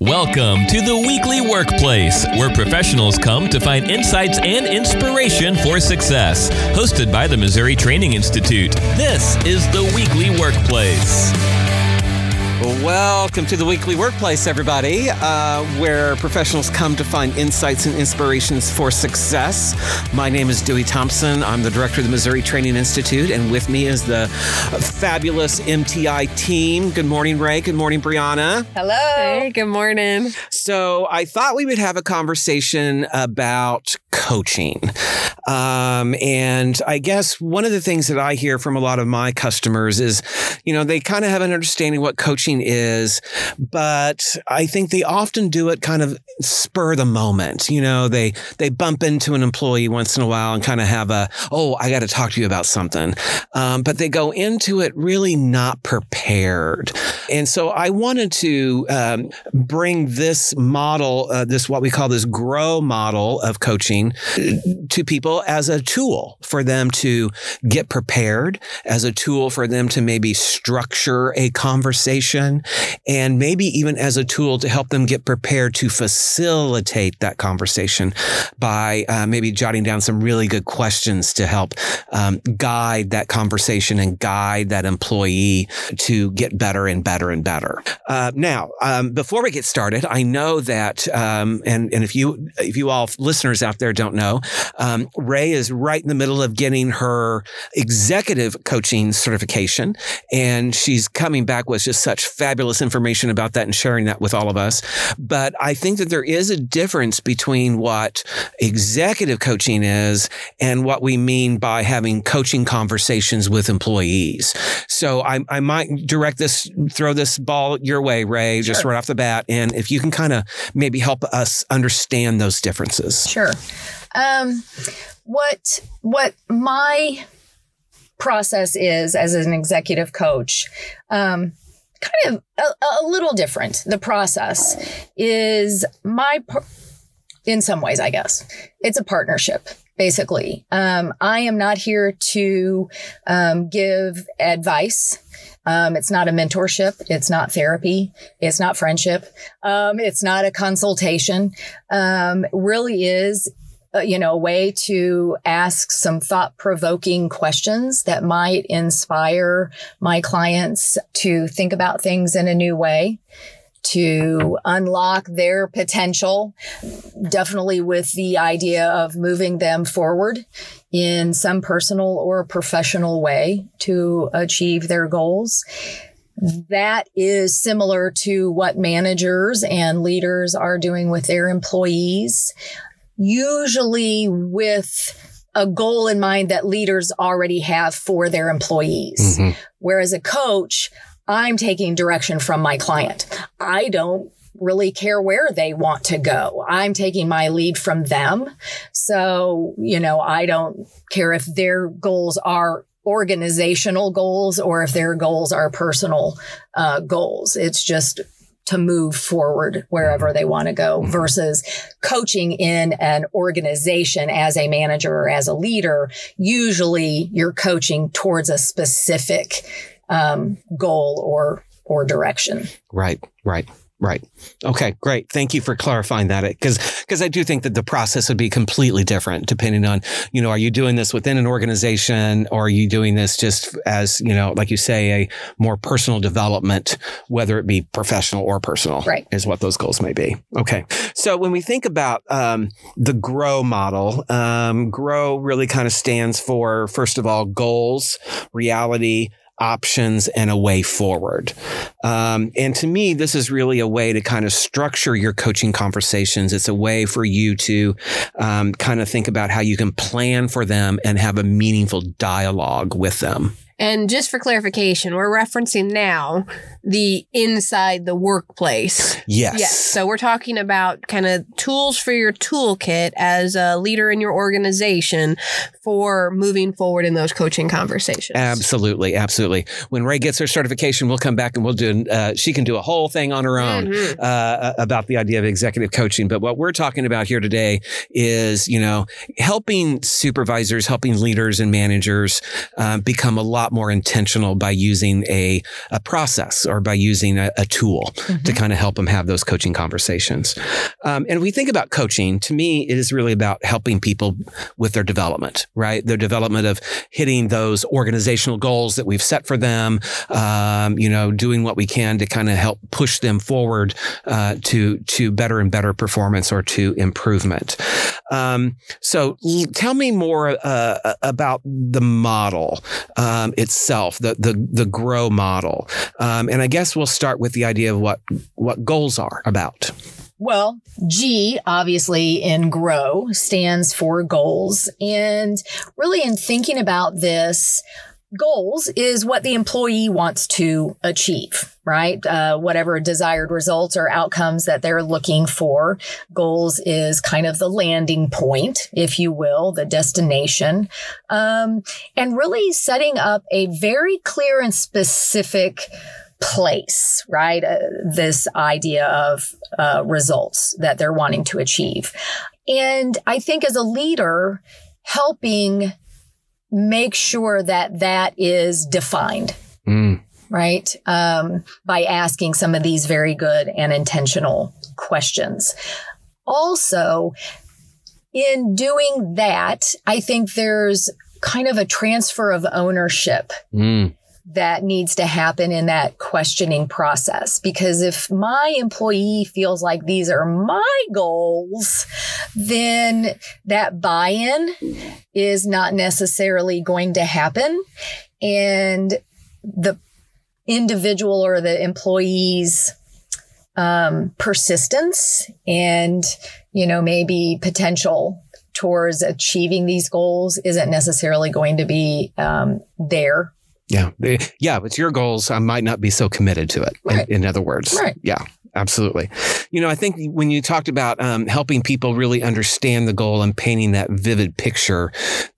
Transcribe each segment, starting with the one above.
Welcome to the Weekly Workplace, where professionals come to find insights and inspiration for success. Hosted by the Missouri Training Institute, this is the Weekly Workplace. Welcome to the Weekly Workplace, everybody, uh, where professionals come to find insights and inspirations for success. My name is Dewey Thompson. I'm the director of the Missouri Training Institute, and with me is the fabulous MTI team. Good morning, Rae. Good morning, Bryana. Hello. Hey, good morning. So, I thought we would have a conversation about coaching. Um, and I guess one of the things that I hear from a lot of my customers is, you know, they kind of have an understanding what coaching is, but I think they often do it kind of spur the moment. You know, they they bump into an employee once in a while and kind of have a, oh, I got to talk to you about something, um, but they go into it really not prepared. And so I wanted to um, bring this model, uh, this what we call this grow model of coaching, to people as a tool for them to get prepared, as a tool for them to maybe structure a conversation, and maybe even as a tool to help them get prepared to facilitate that conversation by uh, maybe jotting down some really good questions to help um, guide that conversation and guide that employee to get better and better and better. Uh, now, um, before we get started, I know that, um, and and if you if you all listeners out there don't know, um, Rae is right in the middle of getting her executive coaching certification, and she's coming back with just such fabulous information about that and sharing that with all of us. But I think that there is a difference between what executive coaching is and what we mean by having coaching conversations with employees. So I, I might direct this, throw this ball your way, Rae, just Sure. right off the bat. And if you can kind of maybe help us understand those differences. Sure. Um, what what my process is as an executive coach, um, kind of a, a little different. The process is my, par- in some ways, I guess it's a partnership. Basically, um, I am not here to um, give advice. Um, it's not a mentorship. It's not therapy. It's not friendship. Um, it's not a consultation. Um, really is, uh, you know, a way to ask some thought provoking questions that might inspire my clients to think about things in a new way. To unlock their potential, definitely with the idea of moving them forward in some personal or professional way to achieve their goals that is similar to what managers and leaders are doing with their employees, usually with a goal in mind that leaders already have for their employees. Mhm. Whereas a coach, I'm taking direction from my client. I don't really care where they want to go. I'm taking my lead from them. So, you know, I don't care if their goals are organizational goals or if their goals are personal uh, goals. It's just to move forward wherever they want to go versus coaching in an organization as a manager or as a leader. Usually you're coaching towards a specific um, goal or or direction. Right, right. Right. Okay, great. Thank you for clarifying that because because I do think that the process would be completely different depending on, you know, are you doing this within an organization or are you doing this just as, you know, like you say, a more personal development, whether it be professional or personal, Right. is what those goals may be. Okay. So when we think about um, the GROW model, um, GROW really kind of stands for, first of all, goals, reality, options, and a way forward. Um, and to me, this is really a way to kind of structure your coaching conversations. It's a way for you to um, kind of think about how you can plan for them and have a meaningful dialogue with them. And just for clarification, we're referencing now the inside the workplace. Yes. Yes. So we're talking about kind of tools for your toolkit as a leader in your organization for moving forward in those coaching conversations. Absolutely, absolutely. When Rae gets her certification, we'll come back and we'll do. Uh, she can do a whole thing on her own Mhm. uh, about the idea of executive coaching. But what we're talking about here today is, you know, helping supervisors, helping leaders and managers uh, become a lot lot more intentional by using a, a process or by using a, a tool Mm-hmm. to kind of help them have those coaching conversations. Um, and we think about coaching, to me, it is really about helping people with their development, right? Their development of hitting those organizational goals that we've set for them, um, you know, doing what we can to kind of help push them forward uh, to to better and better performance or to improvement. Um, so, l- tell me more uh, about the model um, itself, the the the grow model, um, and I guess we'll start with the idea of what what goals are about. Well, G obviously in grow stands for goals. And really in thinking about this, goals is what the employee wants to achieve, right? Uh, whatever desired results or outcomes that they're looking for. Goals is kind of the landing point, if you will, the destination. Um, and really setting up a very clear and specific place, right? Uh, this idea of uh, results that they're wanting to achieve. And I think as a leader, helping make sure that that is defined. Mm. Right. Um, by asking some of these very good and intentional questions. Also, in doing that, I think there's kind of a transfer of ownership Mm. That needs to happen in that questioning process. Because if my employee feels like these are my goals, then that buy in is not necessarily going to happen. And the individual or the employee's um, persistence and, you know, maybe potential towards achieving these goals isn't necessarily going to be um, there Yeah. They- Yeah. It's your goals. I might not be so committed to it. in- In, other words. Right. Yeah. Absolutely. You know, I think when you talked about um, helping people really understand the goal and painting that vivid picture,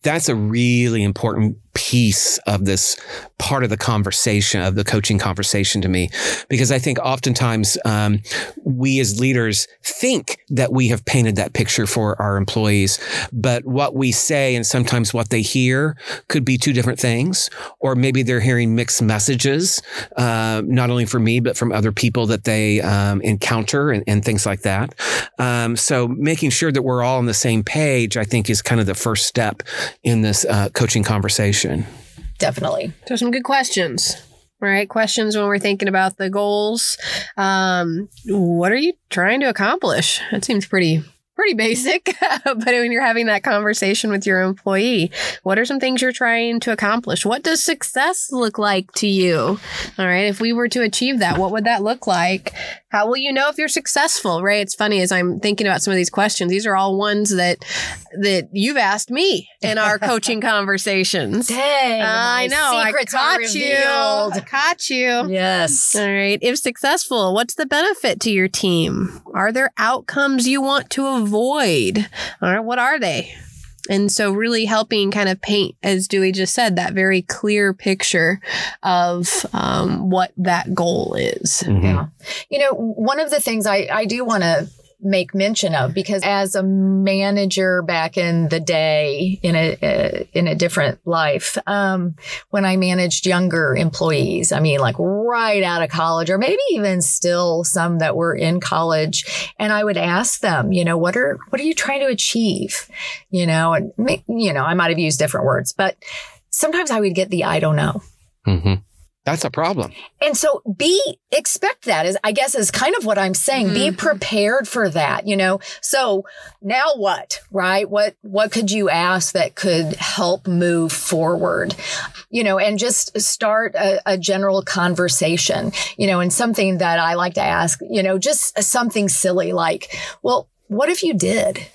that's a really important piece of this part of the conversation, of the coaching conversation to me, because I think oftentimes um, we as leaders think that we have painted that picture for our employees, but what we say and sometimes what they hear could be two different things, or maybe they're hearing mixed messages, uh, not only from me, but from other people that they um, encounter and, and things like that. Um, so making sure that we're all on the same page, I think, is kind of the first step in this uh, coaching conversation. Definitely. So some good questions. Right? Questions when we're thinking about the goals. Um, what are you trying to accomplish? That seems pretty pretty basic. but when you're having that conversation with your employee, what are some things you're trying to accomplish? What does success look like to you? All right. If we were to achieve that, what would that look like? How will you know if you're successful? Right. It's funny as I'm thinking about some of these questions. These are all ones that that you've asked me in our coaching conversations. Dang, I know. Secrets I caught you. I caught you. Yes. All right. If successful, what's the benefit to your team? Are there outcomes you want to avoid? All right. What are they? And so, really helping kind of paint, as Dewey just said, that very clear picture of um, what that goal is. Mhm. Yeah. You know, one of the things I, I do want to make mention of because as a manager back in the day in a, uh, in a different life um, when i managed younger employees i mean like right out of college or maybe even still some that were in college and i would ask them you know what are what are you trying to achieve you know and you know i might have used different words but sometimes i would get the i don't know Mhm. That's a problem. and so be expect that is I guess is kind of what I'm saying. Be Mhm. prepared for that, you know. So now what, right? What what could you ask that could help move forward? You know, and just start a, a general conversation, you know, and something that I like to ask, you know, just something silly like, well, what if you did?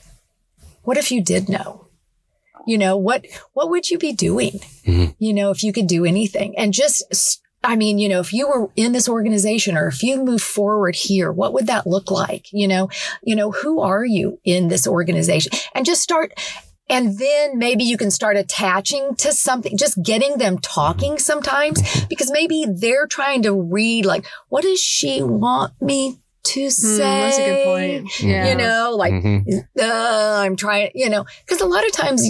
What if you did know? You know, what what would you be doing? Mhm. You know, if you could do anything and just s- I mean, you know, if you were in this organization or if you move forward here, what would that look like? You know, you know, who are you in this organization? And just start and then maybe you can start attaching to something, just getting them talking sometimes because maybe they're trying to read like, what does she want me to say? Hmm, that's a good point. Yeah. You know, like Mhm. uh, I'm trying, you know, because a lot of times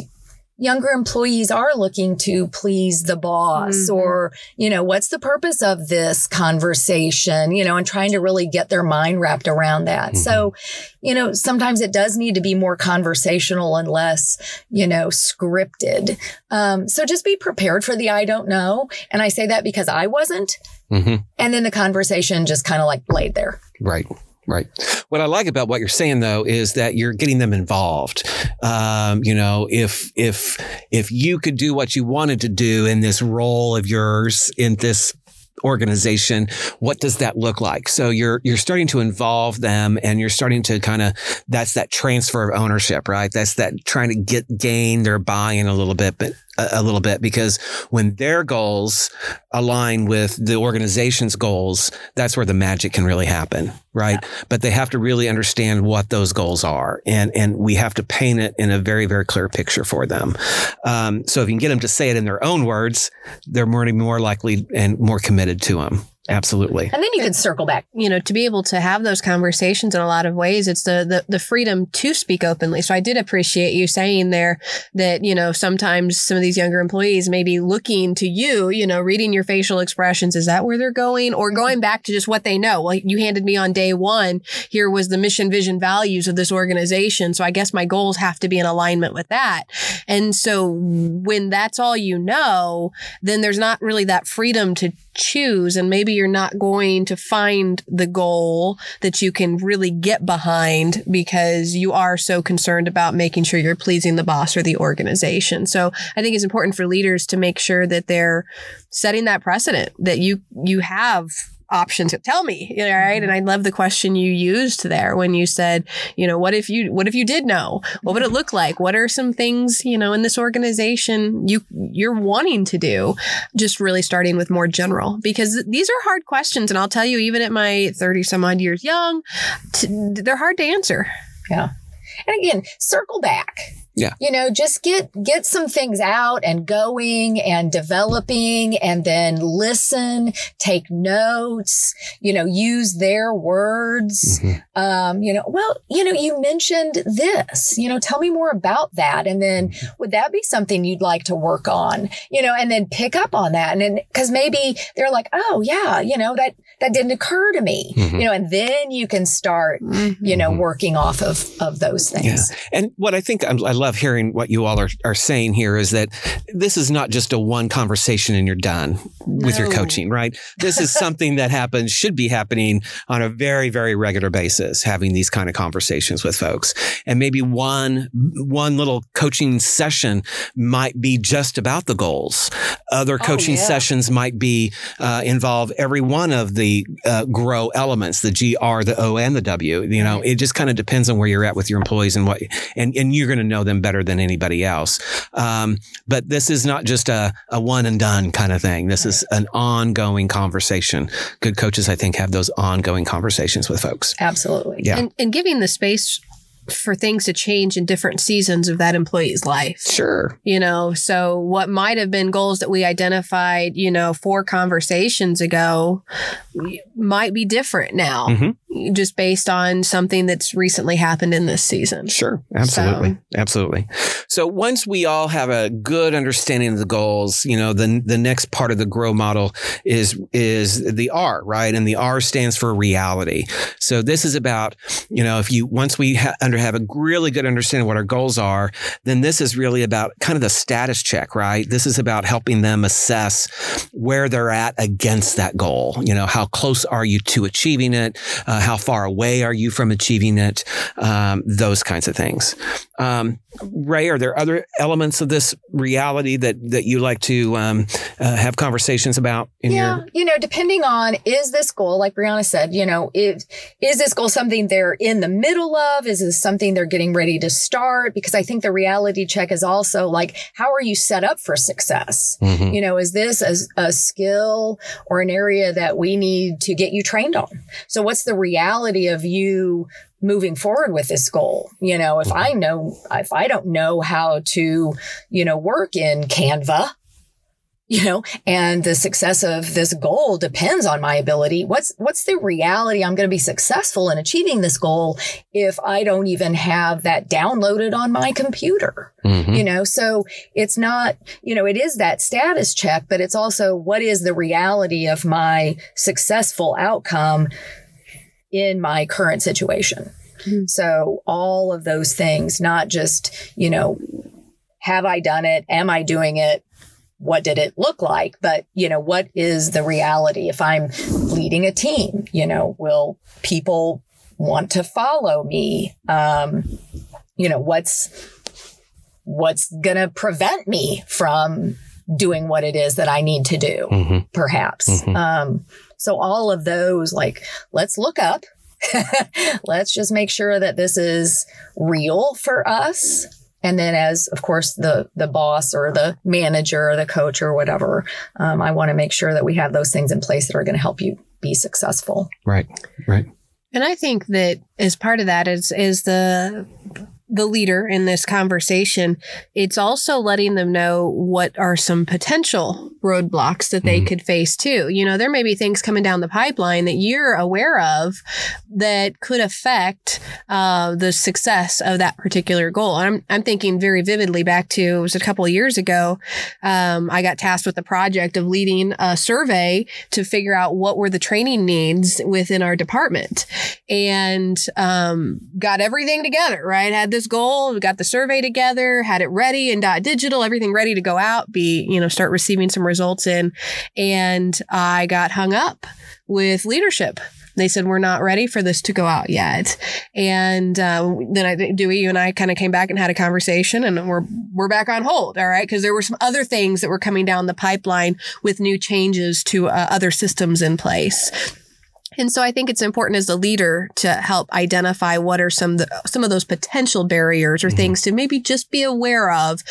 younger employees are looking to please the boss Mhm. or, you know, what's the purpose of this conversation, you know, and trying to really get their mind wrapped around that. So, you know, sometimes it does need to be more conversational and less, you know, scripted. Um, so just be prepared for the I don't know. And I say that because I wasn't. hmm And then the conversation just kind of like laid there. Right. Right. What I like about what you're saying though is that you're getting them involved. Um, you know, if if if you could do what you wanted to do in this role of yours in this organization what does that look like so you're you're starting to involve them and you're starting to kind of that's that transfer of ownership right that's that trying to get gain their buy-in a little bit but a, a little bit because when their goals align with the organization's goals that's where the magic can really happen right? But they have to really understand what those goals are and and we have to paint it in a very very clear picture for them. Um, so if you can get them to say it in their own words they're more more likely and more committed to them absolutely And then you can circle back. you know, to be able to have those conversations in a lot of ways, it's the, the the freedom to speak openly. So I did appreciate you saying there that, you know, sometimes some of these younger employees may be looking to you, you know, reading your facial expressions. Is that where they're going? Or mm-hmm. going back to just what they know. Well, you handed me on day one, here was the mission, vision, values of this organization. So I guess my goals have to be in alignment with that. And so when that's all you know, then there's not really that freedom to choose. And maybe you're not going to find the goal that you can really get behind because you are so concerned about making sure you're pleasing the boss or the organization. So I think it's important for leaders to make sure that they're setting that precedent that you, you have options tell me all right? And mm-hmm. i love the question you used there when you said you know what if you what if you did know? What would it mm-hmm. look like? What are some things you know in this organization you you're wanting to do? Just really starting with more general because these are hard questions and i'll tell you even at my 30 some odd years young t- they're hard to answer. Yeah. And again, circle back. Yeah. You know, just get get some things out and going and developing and then listen, take notes, you know, use their words. Mhm. Um, you know, well, you know, you mentioned this, you know, tell me more about that. And then would that be something you'd like to work on? You know, and then pick up on that. And then because maybe they're like, oh yeah, you know, that that didn't occur to me. Mhm. You know, and then you can start you know, working off of of those things. And what I think I'm, I love hearing what you all are, are saying here is that this is not just a one conversation and you're done with your coaching, right? This is something that happens, should be happening on a very, very regular basis, having these kind of conversations with folks. And maybe one, one little coaching session might be just about the goals. Other Oh, coaching yeah. sessions might be, uh, involve every one of the uh, grow elements, the G, R, the O, and the W. You know, it just kind of depends on where you're at with your employees and what, and, and you're going to know them better than anybody else. Um, but this is not just a, a one and done kind of thing. This is an ongoing conversation. Good coaches, I think, have those ongoing conversations with folks. Absolutely. Yeah. and, and giving the space for things to change in different seasons of that employee's life Sure. you know so what might have been goals that we identified you know four conversations ago might be different now Mhm. Just based on something that's recently happened in this season Sure. Absolutely. Absolutely. So once we all have a good understanding of the goals, you know, the the next part of the grow model is is the R, right? And the R stands for reality. So this is about, you know, if you once we ha- under have a really good understanding of what our goals are, then this is really about kind of the status check, right? This is about helping them assess where they're at against that goal. You know, how close are you to achieving it? Uh, how far away are you from achieving it? Um, those kinds of things. Um, Rae, are there other elements of this reality that that you like to um, uh, have conversations about in yeah, your? you know, depending on is this goal, like Bryana said, you know, is is this goal something they're in the middle of? Is this something they're getting ready to start? Because I think the reality check is also like, how are you set up for success? Mhm. You know, is this a, a skill or an area that we need to get you trained on? So what's the reality of you moving forward with this goal? You know, if I know, if I don't know how to, you know, work in Canva, you know and the success of this goal depends on my ability what's what's the reality i'm going to be successful in achieving this goal if i don't even have that downloaded on my computer Mm-hmm. you know so it's not you know it is that status check but it's also what is the reality of my successful outcome in my current situation. Mhm. so all of those things not just you know have i done it? Am i doing it? What did it look like? But you know what is the reality? If i'm leading a team you know will people want to follow me? Um you know what's what's going to prevent me from doing what it is that i need to do hmm perhaps? Mhm. um so all of those like let's look up let's just make sure that this is real for us and then as of course the the boss or the manager or the coach or whatever um, i want to make sure that we have those things in place that are going to help you be successful Right. Right. And I think that as part of that is is the the leader in this conversation, it's also letting them know what are some potential roadblocks that they Mhm. could face too. You know, there may be things coming down the pipeline that you're aware of that could affect uh, the success of that particular goal. I'm I'm thinking very vividly back to it was a couple of years ago. Um, I got tasked with the project of leading a survey to figure out what were the training needs within our department and um, got everything together, right? Had this goal, we got the survey together, had it ready and dot digital, everything ready to go out, be, you know, start receiving some results in. And I got hung up with leadership. They said, we're not ready for this to go out yet. And uh, then I, Dewey, you and I kind of came back and had a conversation and we're, we're back on hold. All right. Because there were some other things that were coming down the pipeline with new changes to uh, other systems in place. And so I think it's important as a leader to help identify what are some of the, some of those potential barriers or Mhm. things to maybe just be aware of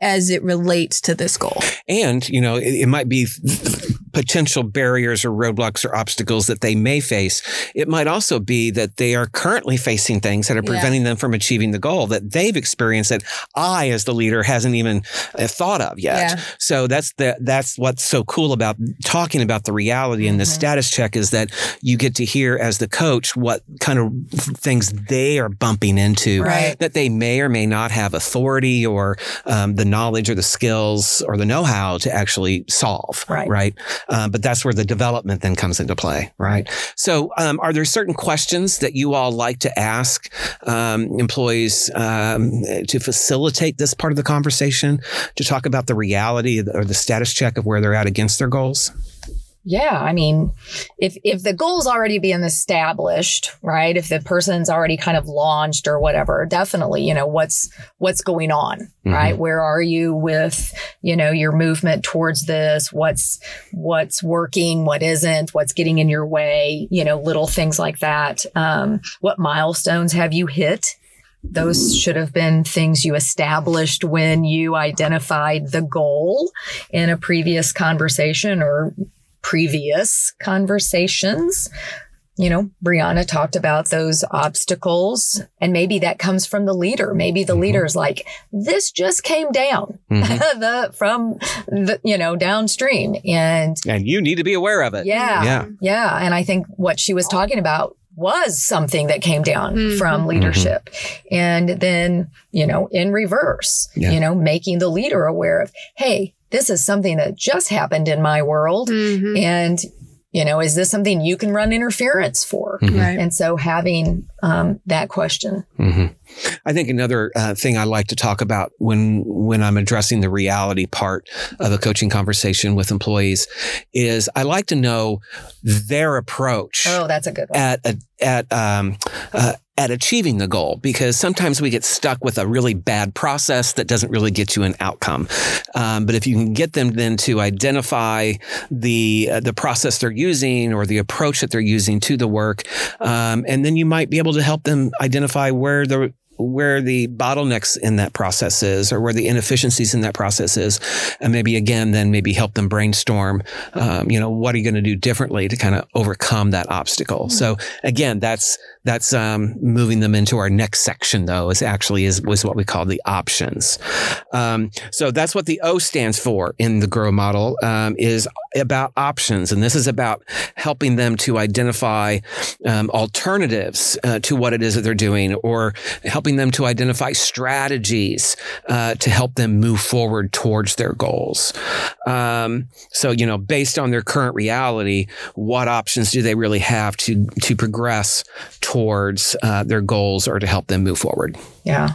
as it relates to this goal. And, you know, it, it might be potential barriers or roadblocks or obstacles that they may face. It might also be that they are currently facing things that are Yeah. preventing them from achieving the goal that they've experienced that I, as the leader, hasn't even uh, thought of yet. Yeah. So that's the that's what's so cool about talking about the reality in this Mhm. status check is that you get to hear as the coach what kind of things they are bumping into Right. that they may or may not have authority or um, the knowledge or the skills or the know-how to actually solve. Right. Right. Um, but that's where the development then comes into play. Right. So, um, are there certain questions that you all like to ask um, employees um, to facilitate this part of the conversation to talk about the reality or the status check of where they're at against their goals? Yeah, I mean, if if the goal's already being established, right? If the person's already kind of launched or whatever, definitely, you know, what's what's going on, Mhm. right? Where are you with, you know, your movement towards this? What's what's working, what isn't, what's getting in your way, you know, little things like that. Um, what milestones have you hit? Those should have been things you established when you identified the goal in a previous conversation or previous conversations. You know, Bryana talked about those obstacles, and maybe that comes from the leader. Maybe the Mhm. leader's like, this just came down Mhm. the from the you know downstream, and and you need to be aware of it. yeah, Yeah. yeah. And I think what she was talking about was something that came down Mhm. from leadership. And then, you know, in reverse, Yeah. you know, making the leader aware of, hey, this is something that just happened in my world. Mhm. And, you know, is this something you can run interference for? Mhm. Right. And so having um, that question. hmm I think another uh, thing I like to talk about when when I'm addressing the reality part of a coaching conversation with employees is I like to know their approach Oh, that's a good one. at a, at um, uh, at achieving the goal because sometimes we get stuck with a really bad process that doesn't really get you an outcome. Um, but if you can get them then to identify the uh, the process they're using or the approach that they're using to the work, um, and then you might be able to help them identify where the where the bottlenecks in that process is or where the inefficiencies in that process is. And maybe again then maybe help them brainstorm um, you know what are you going to do differently to kind of overcome that obstacle? Mm-hmm. so again that's that's um, moving them into our next section though is actually is was what we call the options. Um, so that's what the o stands for in the grow model um, is about options. And this is about helping them to identify um, alternatives uh, to what it is that they're doing or helping them to identify strategies uh, to help them move forward towards their goals. Um, so, you know, based on their current reality, what options do they really have to to progress towards uh, their goals or to help them move forward? Yeah,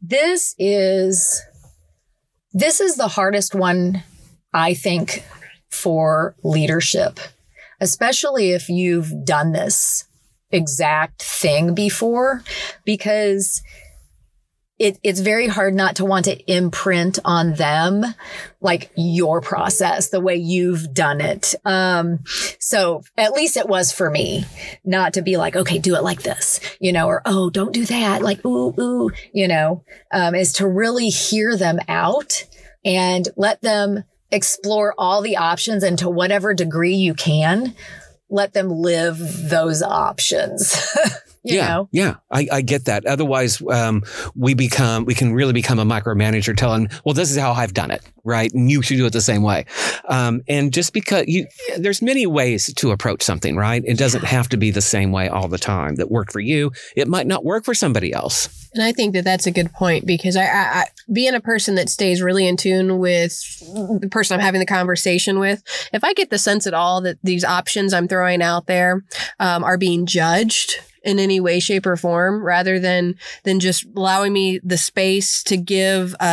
this is this is the hardest one, I think, for leadership, especially if you've done this exact thing before because it, it's very hard not to want to imprint on them like your process, the way you've done it. Um, so at least it was for me not to be like, okay, do it like this, you know, or, oh, don't do that. Like, ooh, ooh, you know, um, is to really hear them out and let them explore all the options and to whatever degree you can let them live those options. yeah, know? yeah, I, I, get that. Otherwise, um, we become we can really become a micromanager, telling, "Well, this is how I've done it, right? And you should do it the same way." Um, and just because you, there's many ways to approach something, right? It doesn't have to be the same way all the time. That worked for you, it might not work for somebody else. And I think that that's a good point because I, I, I being a person that stays really in tune with the person I'm having the conversation with, if I get the sense at all that these options I'm throwing out there um, are being judged in any way, shape, or form, rather than than just allowing me the space to give a,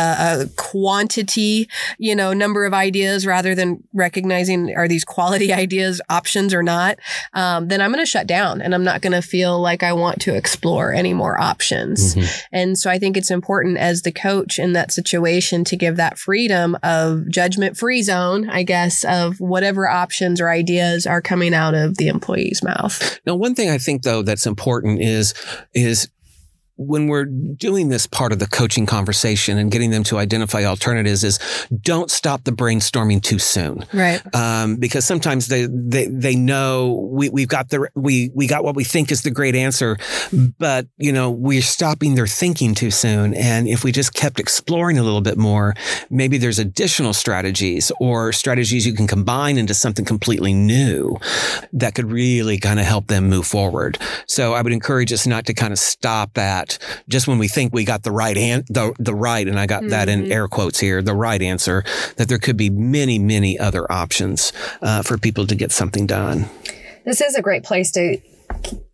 a quantity, you know, number of ideas, rather than recognizing are these quality ideas options or not. Um, then I'm going to shut down, and I'm not going to feel like I want to explore any more options. Mm-hmm. And so I think it's important as the coach in that situation to give that freedom of judgment free zone, I guess, of whatever options or ideas are coming out of the employee's mouth. Now, one thing I think though that's important important is is when we're doing this part of the coaching conversation and getting them to identify alternatives is don't stop the brainstorming too soon. Right. Um, because sometimes they, they, they know we, we've got the, we, we got what we think is the great answer, but you know, we're stopping their thinking too soon. And if we just kept exploring a little bit more, maybe there's additional strategies or strategies you can combine into something completely new that could really kind of help them move forward. So I would encourage us not to kind of stop that just when we think we got the right an- the the right, and I got mm-hmm. that in mm-hmm. air quotes here, the right answer, that there could be many many other options uh, for people to get something done. This is a great place to,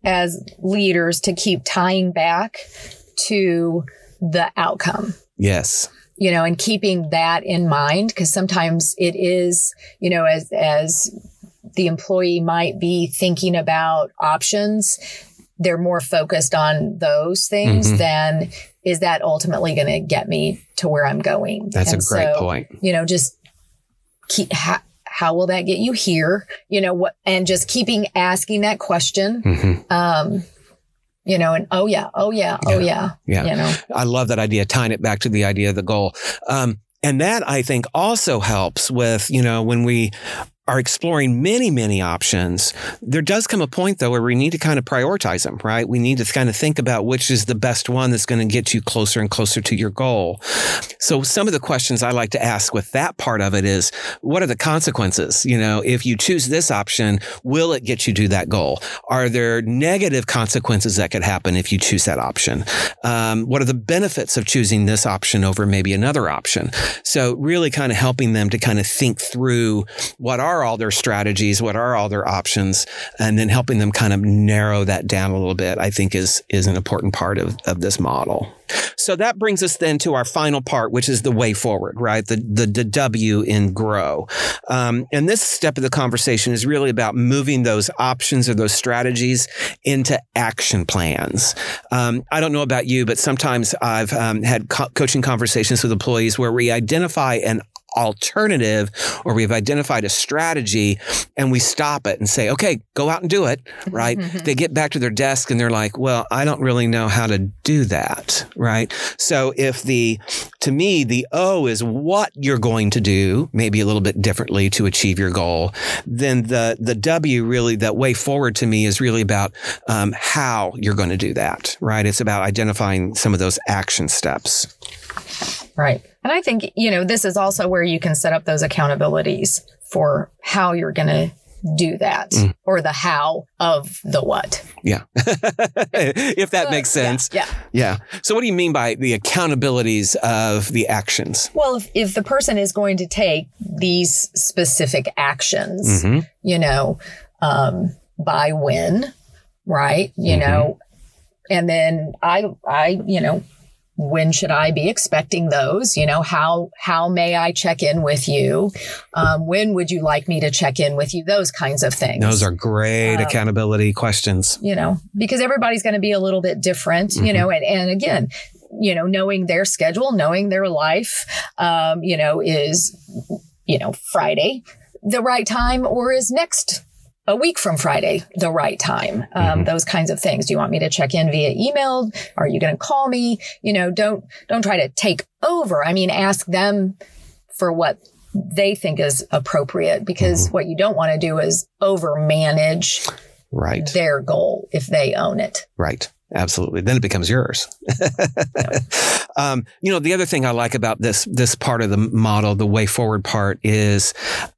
as leaders, to keep tying back to the outcome. Yes you know and keeping that in mind because sometimes it is you know as as the employee might be thinking about options they're more focused on those things mm-hmm. than is that ultimately going to get me to where I'm going? That's and a great so, point. You know, just keep, ha- how will that get you here? You know, what, and just keeping asking that question. Mm-hmm. Um, you know, and oh yeah, oh yeah, oh yeah, yeah. You know, I love that idea, tying it back to the idea of the goal. Um, and that I think also helps with, you know, when we are exploring many, many options, there does come a point though where we need to kind of prioritize them, right? We need to kind of think about which is the best one that's going to get you closer and closer to your goal. So some of the questions I like to ask with that part of it is, what are the consequences? You know, if you choose this option, will it get you to that goal? Are there negative consequences that could happen if you choose that option? Um, what are the benefits of choosing this option over maybe another option? So really kind of helping them to kind of think through what are are all their strategies? What are all their options? And then helping them kind of narrow that down a little bit, I think is, is an important part of, of this model. So that brings us then to our final part, which is the way forward, right? The, the, the W in grow. Um, and this step of the conversation is really about moving those options or those strategies into action plans. Um, I don't know about you, but sometimes I've um, had co- coaching conversations with employees where we identify an alternative or we've identified a strategy and we stop it and say, okay, go out and do it, right? they get back to their desk and they're like, well, I don't really know how to do that, right? So if the, to me, the O is what you're going to do, maybe a little bit differently to achieve your goal, then the, the W really, that way forward to me is really about um, how you're going to do that, right? It's about identifying some of those action steps. Right. And I think, you know, this is also where you can set up those accountabilities for how you're going to do that Mm. or the how of the what. Yeah. if that makes sense. Yeah. Yeah. So, what do you mean by the accountabilities of the actions? Well, if, if the person is going to take these specific actions, Mhm. you know, um, by when, right? You Mhm. know, and then I, I, you know, when should I be expecting those? You know, how how may I check in with you? Um, when would you like me to check in with you? Those kinds of things. Those are great Um, accountability questions. you know, because everybody's going to be a little bit different, you Mhm. know, and, and again, you know, knowing their schedule, knowing their life, um, you know, is, you know, Friday the right time or is next a week from Friday the right time? Um, Mhm. Those kinds of things. Do you want me to check in via email? Are you going to call me? You know, don't, don't try to take over. I mean, ask them for what they think is appropriate because what you don't want to do is over manage Right. their goal if they own it. Right. Absolutely. Then it becomes yours. um, you know, the other thing I like about this this part of the model, the way forward part, is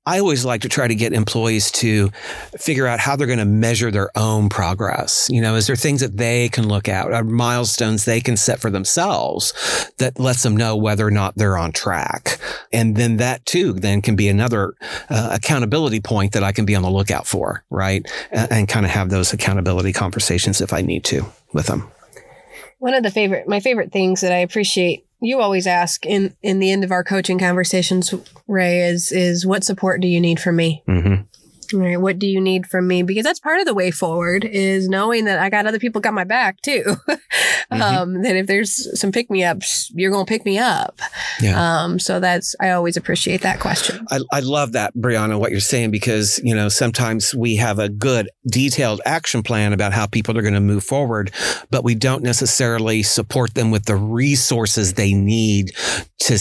I always like to try to get employees to figure out how they're going to measure their own progress. You know, is there things that they can look at, or milestones they can set for themselves that lets them know whether or not they're on track, and then that too then can be another uh, accountability point that I can be on the lookout for, right, and, and kind of have those accountability conversations if I need to with them. One of the favorite, my favorite things that I appreciate you always ask in in the end of our coaching conversations, Rae, is is what support do you need from me? Mm-hmm. Right. What do you need from me? Because that's part of the way forward is knowing that I got other people got my back too. um, that if there's some pick me ups, you're going to pick me up. Yeah. Um, so that's, I always appreciate that question. I, I love that, Bryana, what you're saying, because, you know, sometimes we have a good detailed action plan about how people are going to move forward, but we don't necessarily support them with the resources they need to,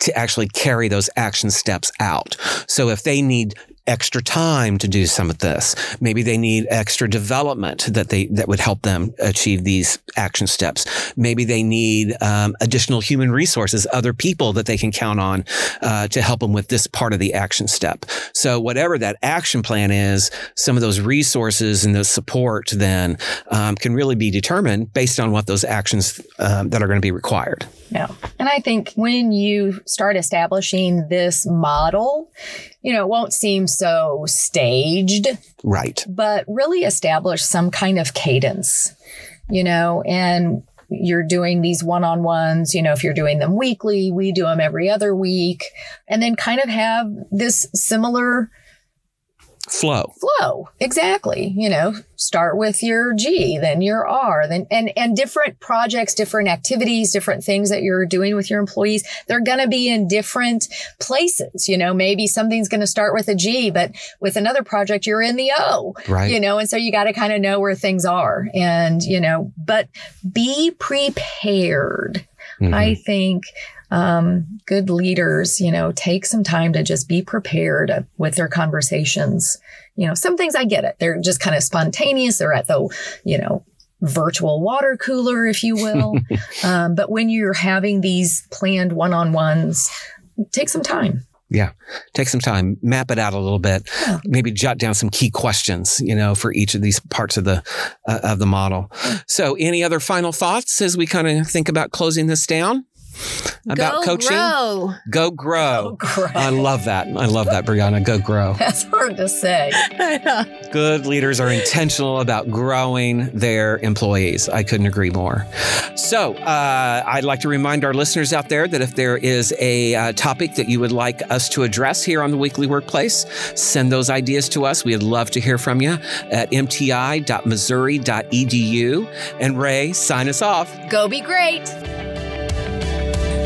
to actually carry those action steps out. So if they need extra time to do some of this. Maybe they need extra development that they that would help them achieve these action steps. Maybe they need um, additional human resources, other people that they can count on uh, to help them with this part of the action step. So whatever that action plan is, some of those resources and the support then um, can really be determined based on what those actions um, that are going to be required. Yeah. And I think when you start establishing this model, you know, it won't seem so staged, Right. but really establish some kind of cadence, you know, and you're doing these one on ones, you know, if you're doing them weekly, we do them every other week, and then kind of have this similar Flow. flow exactly you know start with your g then your r then and and different projects different activities different things that you're doing with your employees they're going to be in different places you know maybe something's going to start with a g but with another project you're in the o Right. you know and so you got to kind of know where things are and you know but be prepared Mhm. I think um, good leaders, you know, take some time to just be prepared with their conversations. You know, some things I get it. They're just kind of spontaneous. They're at the, you know, virtual water cooler, if you will. um, but when you're having these planned one on ones, take some time. Yeah. Take some time, map it out a little bit, Yeah. maybe jot down some key questions, you know, for each of these parts of the uh, of the model. So, any other final thoughts as we kind of think about closing this down about Go coaching? grow. Go grow. Great. I love that. I love that, Bryana. Go grow. That's hard to say. Good leaders are intentional about growing their employees. I couldn't agree more. So, uh, I'd like to remind our listeners out there that if there is a uh, topic that you would like us to address here on the Weekly Workplace, send those ideas to us. We'd love to hear from you at mti.missouri.edu. And Rae, sign us off. Go be great.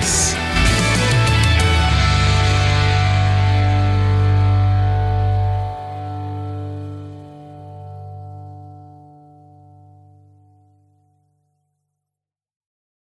Peace.